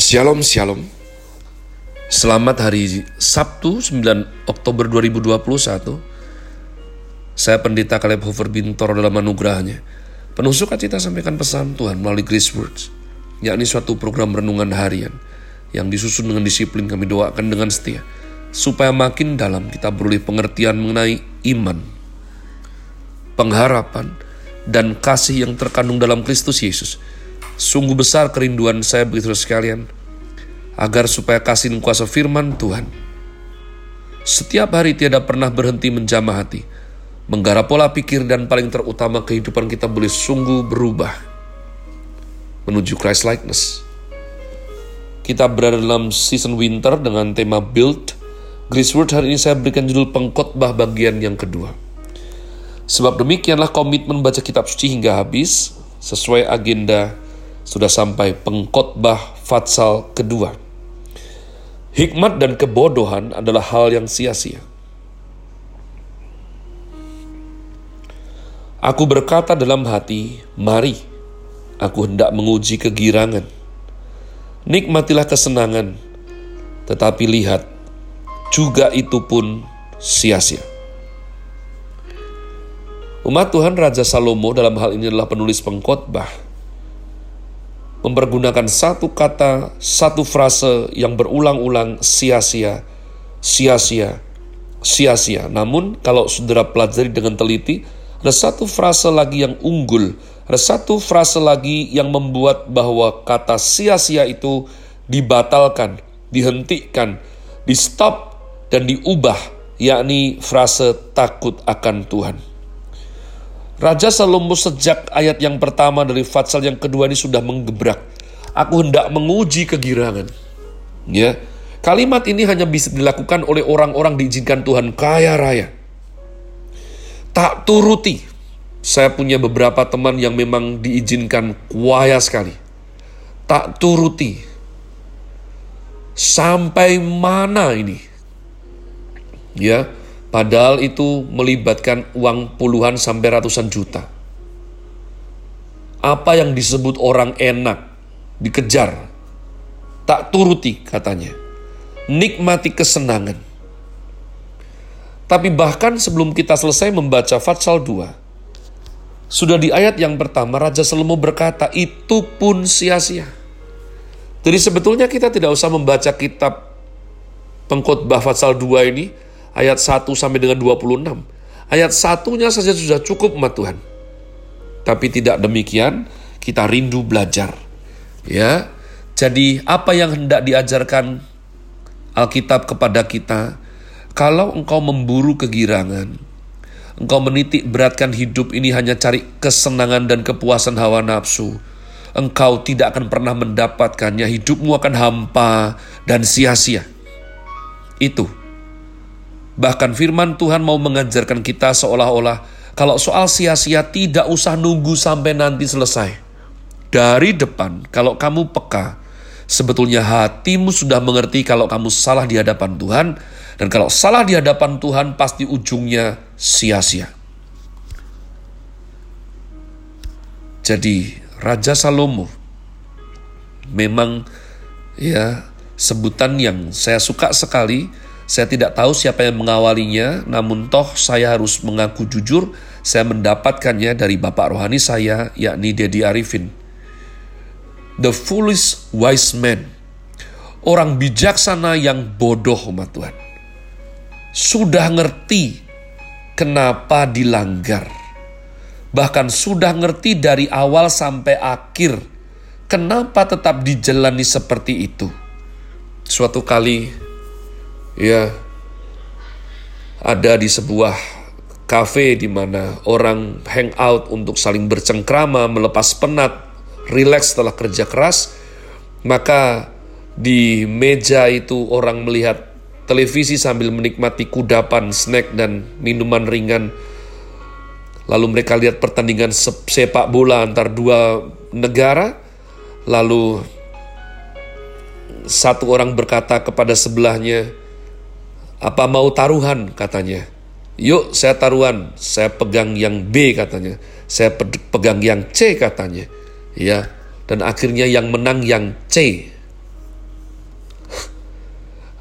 Shalom Shalom. Selamat hari Sabtu 9 Oktober 2021 Saya pendeta Caleb Hofer Bintor dalam anugerahnya. Penuh sukacita sampaikan pesan Tuhan melalui Grace Words yakni suatu program renungan harian yang disusun dengan disiplin kami doakan dengan setia supaya makin dalam kita beroleh pengertian mengenai iman, pengharapan, dan kasih yang terkandung dalam Kristus Yesus Sungguh besar kerinduan saya begitu sekalian, agar supaya kasih dan kuasa firman Tuhan setiap hari tiada pernah berhenti menjamah hati, menggarap pola pikir dan paling terutama kehidupan kita boleh sungguh berubah menuju Christ likeness. Kita berada dalam season winter dengan tema build. Grace Word hari ini saya berikan judul pengkhotbah bagian yang kedua. Sebab demikianlah komitmen baca kitab suci hingga habis sesuai agenda sudah sampai pengkhotbah fatsal kedua. Hikmat dan kebodohan adalah hal yang sia-sia. Aku berkata dalam hati, mari, aku hendak menguji kegirangan. Nikmatilah kesenangan, tetapi lihat, juga itu pun sia-sia. Umat Tuhan Raja Salomo dalam hal ini adalah penulis pengkhotbah mempergunakan satu kata, satu frase yang berulang-ulang sia-sia, sia-sia, sia-sia. Namun kalau saudara pelajari dengan teliti, ada satu frase lagi yang unggul, ada satu frase lagi yang membuat bahwa kata sia-sia itu dibatalkan, dihentikan, di stop dan diubah, yakni frase takut akan Tuhan. Raja Salomo sejak ayat yang pertama dari Fatsal yang kedua ini sudah menggebrak. Aku hendak menguji kegirangan. Ya, kalimat ini hanya bisa dilakukan oleh orang-orang diizinkan Tuhan kaya raya. Tak turuti. Saya punya beberapa teman yang memang diizinkan kaya sekali. Tak turuti. Sampai mana ini? Ya, Padahal itu melibatkan uang puluhan sampai ratusan juta. Apa yang disebut orang enak, dikejar, tak turuti katanya. Nikmati kesenangan. Tapi bahkan sebelum kita selesai membaca Fatsal 2, sudah di ayat yang pertama Raja Salomo berkata, itu pun sia-sia. Jadi sebetulnya kita tidak usah membaca kitab pengkhotbah Fatsal 2 ini, ayat 1 sampai dengan 26. Ayat satunya saja sudah cukup umat Tuhan. Tapi tidak demikian, kita rindu belajar. Ya. Jadi apa yang hendak diajarkan Alkitab kepada kita? Kalau engkau memburu kegirangan, engkau menitik beratkan hidup ini hanya cari kesenangan dan kepuasan hawa nafsu, engkau tidak akan pernah mendapatkannya, hidupmu akan hampa dan sia-sia. Itu Bahkan firman Tuhan mau mengajarkan kita seolah-olah kalau soal sia-sia tidak usah nunggu sampai nanti selesai. Dari depan, kalau kamu peka, sebetulnya hatimu sudah mengerti kalau kamu salah di hadapan Tuhan, dan kalau salah di hadapan Tuhan pasti ujungnya sia-sia. Jadi Raja Salomo memang ya sebutan yang saya suka sekali saya tidak tahu siapa yang mengawalinya, namun toh saya harus mengaku jujur, saya mendapatkannya dari bapak rohani saya, yakni Dedi Arifin. The foolish wise man, orang bijaksana yang bodoh umat Tuhan. Sudah ngerti kenapa dilanggar. Bahkan sudah ngerti dari awal sampai akhir kenapa tetap dijalani seperti itu. Suatu kali ya ada di sebuah kafe di mana orang hang out untuk saling bercengkrama, melepas penat, rileks setelah kerja keras, maka di meja itu orang melihat televisi sambil menikmati kudapan, snack dan minuman ringan. Lalu mereka lihat pertandingan sepak bola antar dua negara. Lalu satu orang berkata kepada sebelahnya, apa mau taruhan katanya. Yuk saya taruhan, saya pegang yang B katanya. Saya pegang yang C katanya. Ya, dan akhirnya yang menang yang C.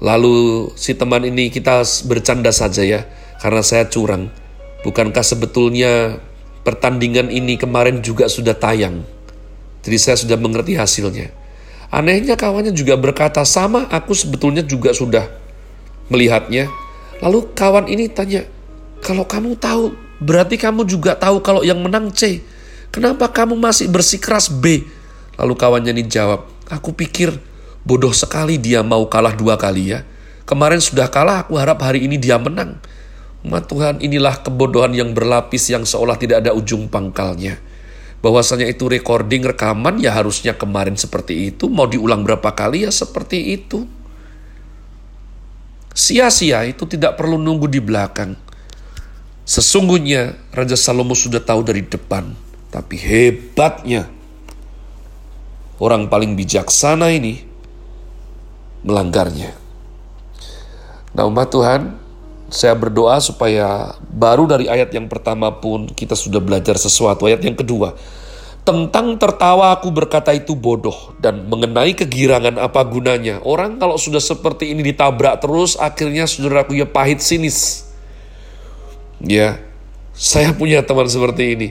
Lalu si teman ini kita bercanda saja ya, karena saya curang. Bukankah sebetulnya pertandingan ini kemarin juga sudah tayang? Jadi saya sudah mengerti hasilnya. Anehnya kawannya juga berkata, sama aku sebetulnya juga sudah melihatnya. Lalu kawan ini tanya, kalau kamu tahu, berarti kamu juga tahu kalau yang menang C. Kenapa kamu masih bersikeras B? Lalu kawannya ini jawab, aku pikir Bodoh sekali dia mau kalah dua kali ya. Kemarin sudah kalah, aku harap hari ini dia menang. Umat Tuhan inilah kebodohan yang berlapis yang seolah tidak ada ujung pangkalnya. Bahwasanya itu recording rekaman ya harusnya kemarin seperti itu, mau diulang berapa kali ya seperti itu. Sia-sia itu tidak perlu nunggu di belakang. Sesungguhnya Raja Salomo sudah tahu dari depan, tapi hebatnya orang paling bijaksana ini melanggarnya. Nah umat Tuhan, saya berdoa supaya baru dari ayat yang pertama pun kita sudah belajar sesuatu. Ayat yang kedua, tentang tertawa aku berkata itu bodoh dan mengenai kegirangan apa gunanya. Orang kalau sudah seperti ini ditabrak terus akhirnya saudaraku ya pahit sinis. Ya, saya punya teman seperti ini.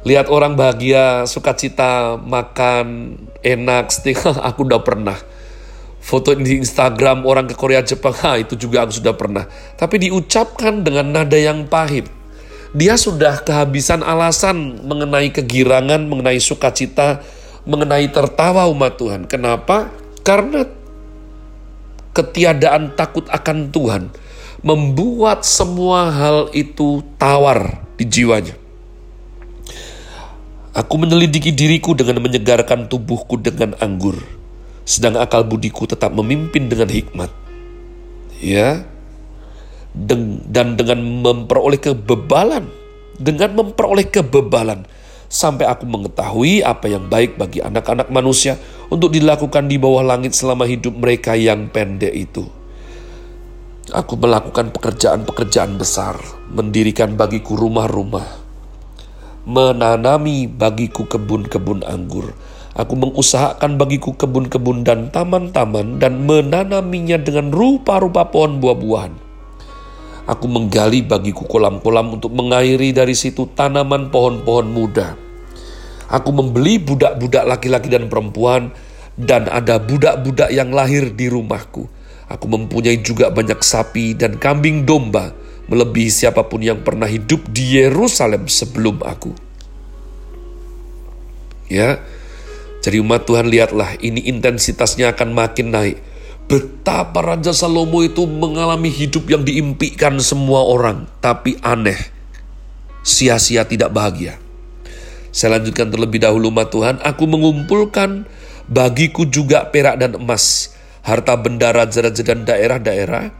Lihat orang bahagia, sukacita, makan, enak, stik, aku udah pernah foto di Instagram orang ke Korea Jepang, ha, itu juga aku sudah pernah. Tapi diucapkan dengan nada yang pahit. Dia sudah kehabisan alasan mengenai kegirangan, mengenai sukacita, mengenai tertawa umat Tuhan. Kenapa? Karena ketiadaan takut akan Tuhan membuat semua hal itu tawar di jiwanya. Aku menyelidiki diriku dengan menyegarkan tubuhku dengan anggur sedang akal budiku tetap memimpin dengan hikmat. Ya. Dan dengan memperoleh kebebalan, dengan memperoleh kebebalan sampai aku mengetahui apa yang baik bagi anak-anak manusia untuk dilakukan di bawah langit selama hidup mereka yang pendek itu. Aku melakukan pekerjaan-pekerjaan besar, mendirikan bagiku rumah-rumah, menanami bagiku kebun-kebun anggur, Aku mengusahakan bagiku kebun-kebun dan taman-taman dan menanaminya dengan rupa-rupa pohon buah-buahan. Aku menggali bagiku kolam-kolam untuk mengairi dari situ tanaman pohon-pohon muda. Aku membeli budak-budak laki-laki dan perempuan dan ada budak-budak yang lahir di rumahku. Aku mempunyai juga banyak sapi dan kambing domba, melebihi siapa pun yang pernah hidup di Yerusalem sebelum aku. Ya, jadi umat Tuhan lihatlah ini intensitasnya akan makin naik. Betapa Raja Salomo itu mengalami hidup yang diimpikan semua orang. Tapi aneh. Sia-sia tidak bahagia. Saya lanjutkan terlebih dahulu umat Tuhan. Aku mengumpulkan bagiku juga perak dan emas. Harta benda raja-raja dan daerah-daerah.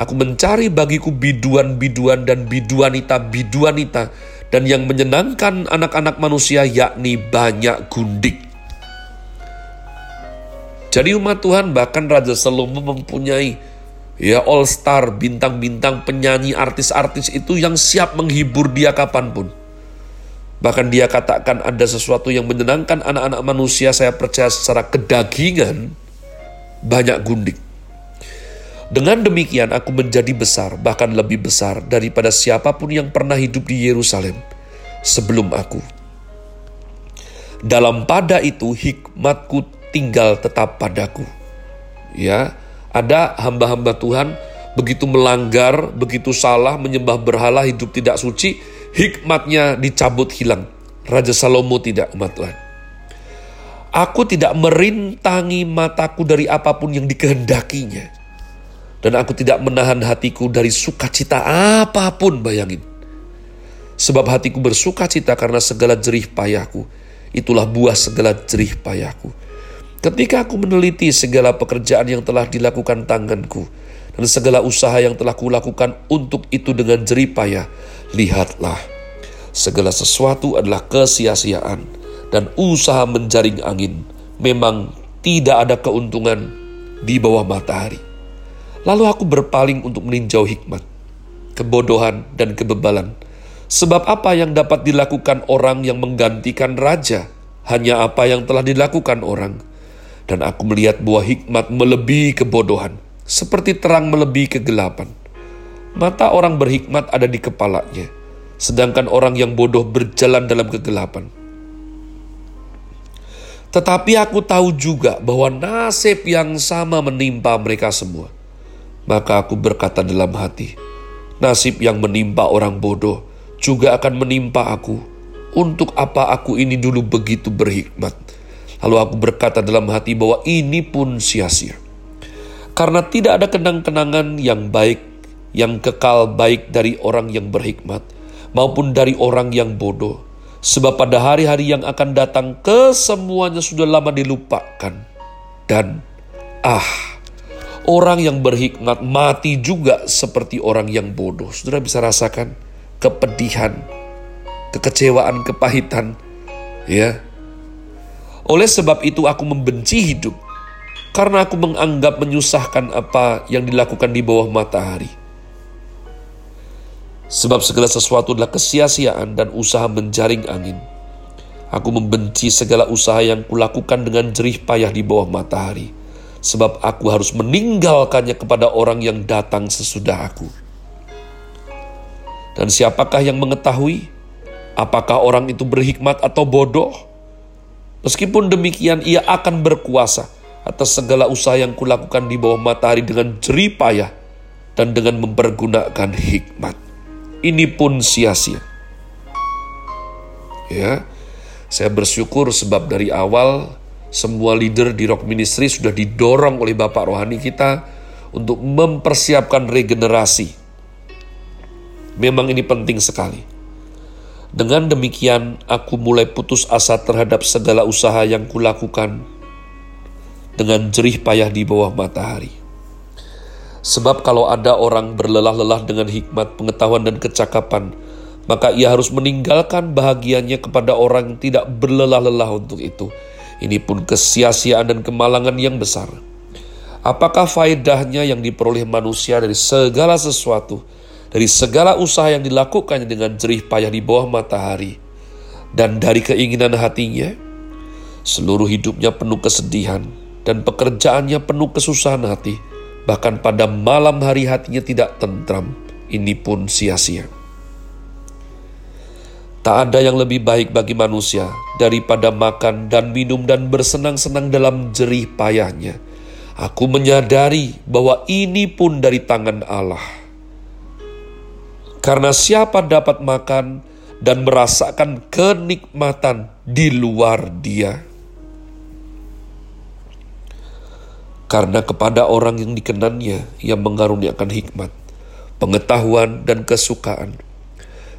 Aku mencari bagiku biduan-biduan dan biduanita-biduanita. Dan yang menyenangkan anak-anak manusia yakni banyak gundik jadi umat Tuhan bahkan Raja Salomo mempunyai ya all star bintang-bintang penyanyi artis-artis itu yang siap menghibur dia kapan pun. Bahkan dia katakan ada sesuatu yang menyenangkan anak-anak manusia saya percaya secara kedagingan banyak gundik. Dengan demikian aku menjadi besar, bahkan lebih besar daripada siapa pun yang pernah hidup di Yerusalem sebelum aku. Dalam pada itu hikmatku tinggal tetap padaku. Ya, ada hamba-hamba Tuhan begitu melanggar, begitu salah, menyembah berhala, hidup tidak suci, hikmatnya dicabut hilang. Raja Salomo tidak, umat Tuhan. Aku tidak merintangi mataku dari apa pun yang dikehendakinya. Dan aku tidak menahan hatiku dari sukacita apa pun, bayangin. Sebab hatiku bersukacita karena segala jerih payahku. Itulah buah segala jerih payahku Ketika aku meneliti segala pekerjaan yang telah dilakukan tanganku dan segala usaha yang telah kulakukan untuk itu dengan jeripaya, lihatlah, segala sesuatu adalah kesia-siaan dan usaha menjaring angin. Memang tidak ada keuntungan di bawah matahari. Lalu aku berpaling untuk meninjau hikmat, kebodohan, dan kebebalan. Sebab apa yang dapat dilakukan orang yang menggantikan raja, hanya apa yang telah dilakukan orang dan aku melihat buah hikmat melebihi kebodohan. seperti terang melebihi kegelapan. Mata orang berhikmat ada di kepalanya, sedangkan orang yang bodoh berjalan dalam kegelapan. Tetapi aku tahu juga bahwa nasib yang sama menimpa mereka semua. Maka aku berkata dalam hati, nasib yang menimpa orang bodoh juga akan menimpa aku. Untuk apa aku ini dulu begitu berhikmat? Lalu aku berkata dalam hati bahwa ini pun sia-sia. Karena tidak ada kenang-kenangan yang baik, yang kekal baik dari orang yang berhikmat, maupun dari orang yang bodoh Sebab pada hari-hari yang akan datang kesemuanya sudah lama dilupakan. Dan ah, orang yang berhikmat mati juga seperti orang yang bodoh. Saudara bisa rasakan kepedihan, kekecewaan, kepahitan. Ya. Oleh sebab itu aku membenci hidup. Karena aku menganggap menyusahkan apa yang dilakukan di bawah matahari Sebab segala sesuatu adalah kesia-siaan dan usaha menjaring angin. Aku membenci segala usaha yang kulakukan dengan jerih payah di bawah matahari. Sebab aku harus meninggalkannya kepada orang yang datang sesudah aku. Dan siapakah yang mengetahui apakah orang itu berhikmat atau bodoh? Meskipun demikian ia akan berkuasa atas segala usaha yang kulakukan di bawah matahari dengan jerih payah dan dengan mempergunakan hikmat ini pun sia-sia. Ya, saya bersyukur sebab dari awal semua leader di Rock Ministry sudah didorong oleh Bapak Rohani kita untuk mempersiapkan regenerasi. Memang ini penting sekali. Dengan demikian, aku mulai putus asa terhadap segala usaha yang kulakukan dengan jerih payah di bawah matahari. Sebab kalau ada orang berlelah-lelah dengan hikmat, pengetahuan, dan kecakapan, maka ia harus meninggalkan bahagianya kepada orang yang tidak berlelah-lelah untuk itu. Ini pun kesia-siaan dan kemalangan yang besar. Apakah faedahnya yang diperoleh manusia dari segala sesuatu, dari segala usaha yang dilakukannya dengan jerih payah di bawah matahari, dan dari keinginan hatinya? Seluruh hidupnya penuh kesedihan, dan pekerjaannya penuh kesusahan hati bahkan pada malam hari hatinya tidak tentram, ini pun sia-sia. Tak ada yang lebih baik bagi manusia daripada makan dan minum dan bersenang-senang dalam jerih payahnya. Aku menyadari bahwa ini pun dari tangan Allah. Karena siapa dapat makan dan merasakan kenikmatan di luar dia? Karena kepada orang yang dikenannya, ia mengaruniakan hikmat, pengetahuan, dan kesukaan.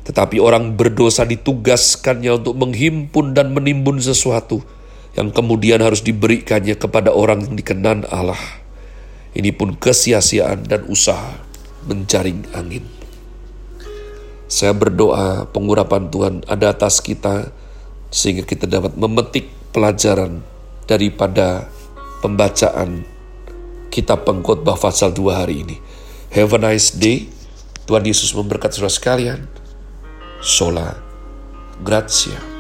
Tetapi orang berdosa ditugaskannya untuk menghimpun dan menimbun sesuatu yang kemudian harus diberikannya kepada orang yang dikenan Allah. Ini pun kesia-siaan dan usaha menjaring angin. Saya berdoa pengurapan Tuhan ada atas kita sehingga kita dapat memetik pelajaran daripada pembacaan kitab pengkhotbah pasal 2 hari ini. Have a nice day. Tuhan Yesus memberkati saudara sekalian. Sola Grazie.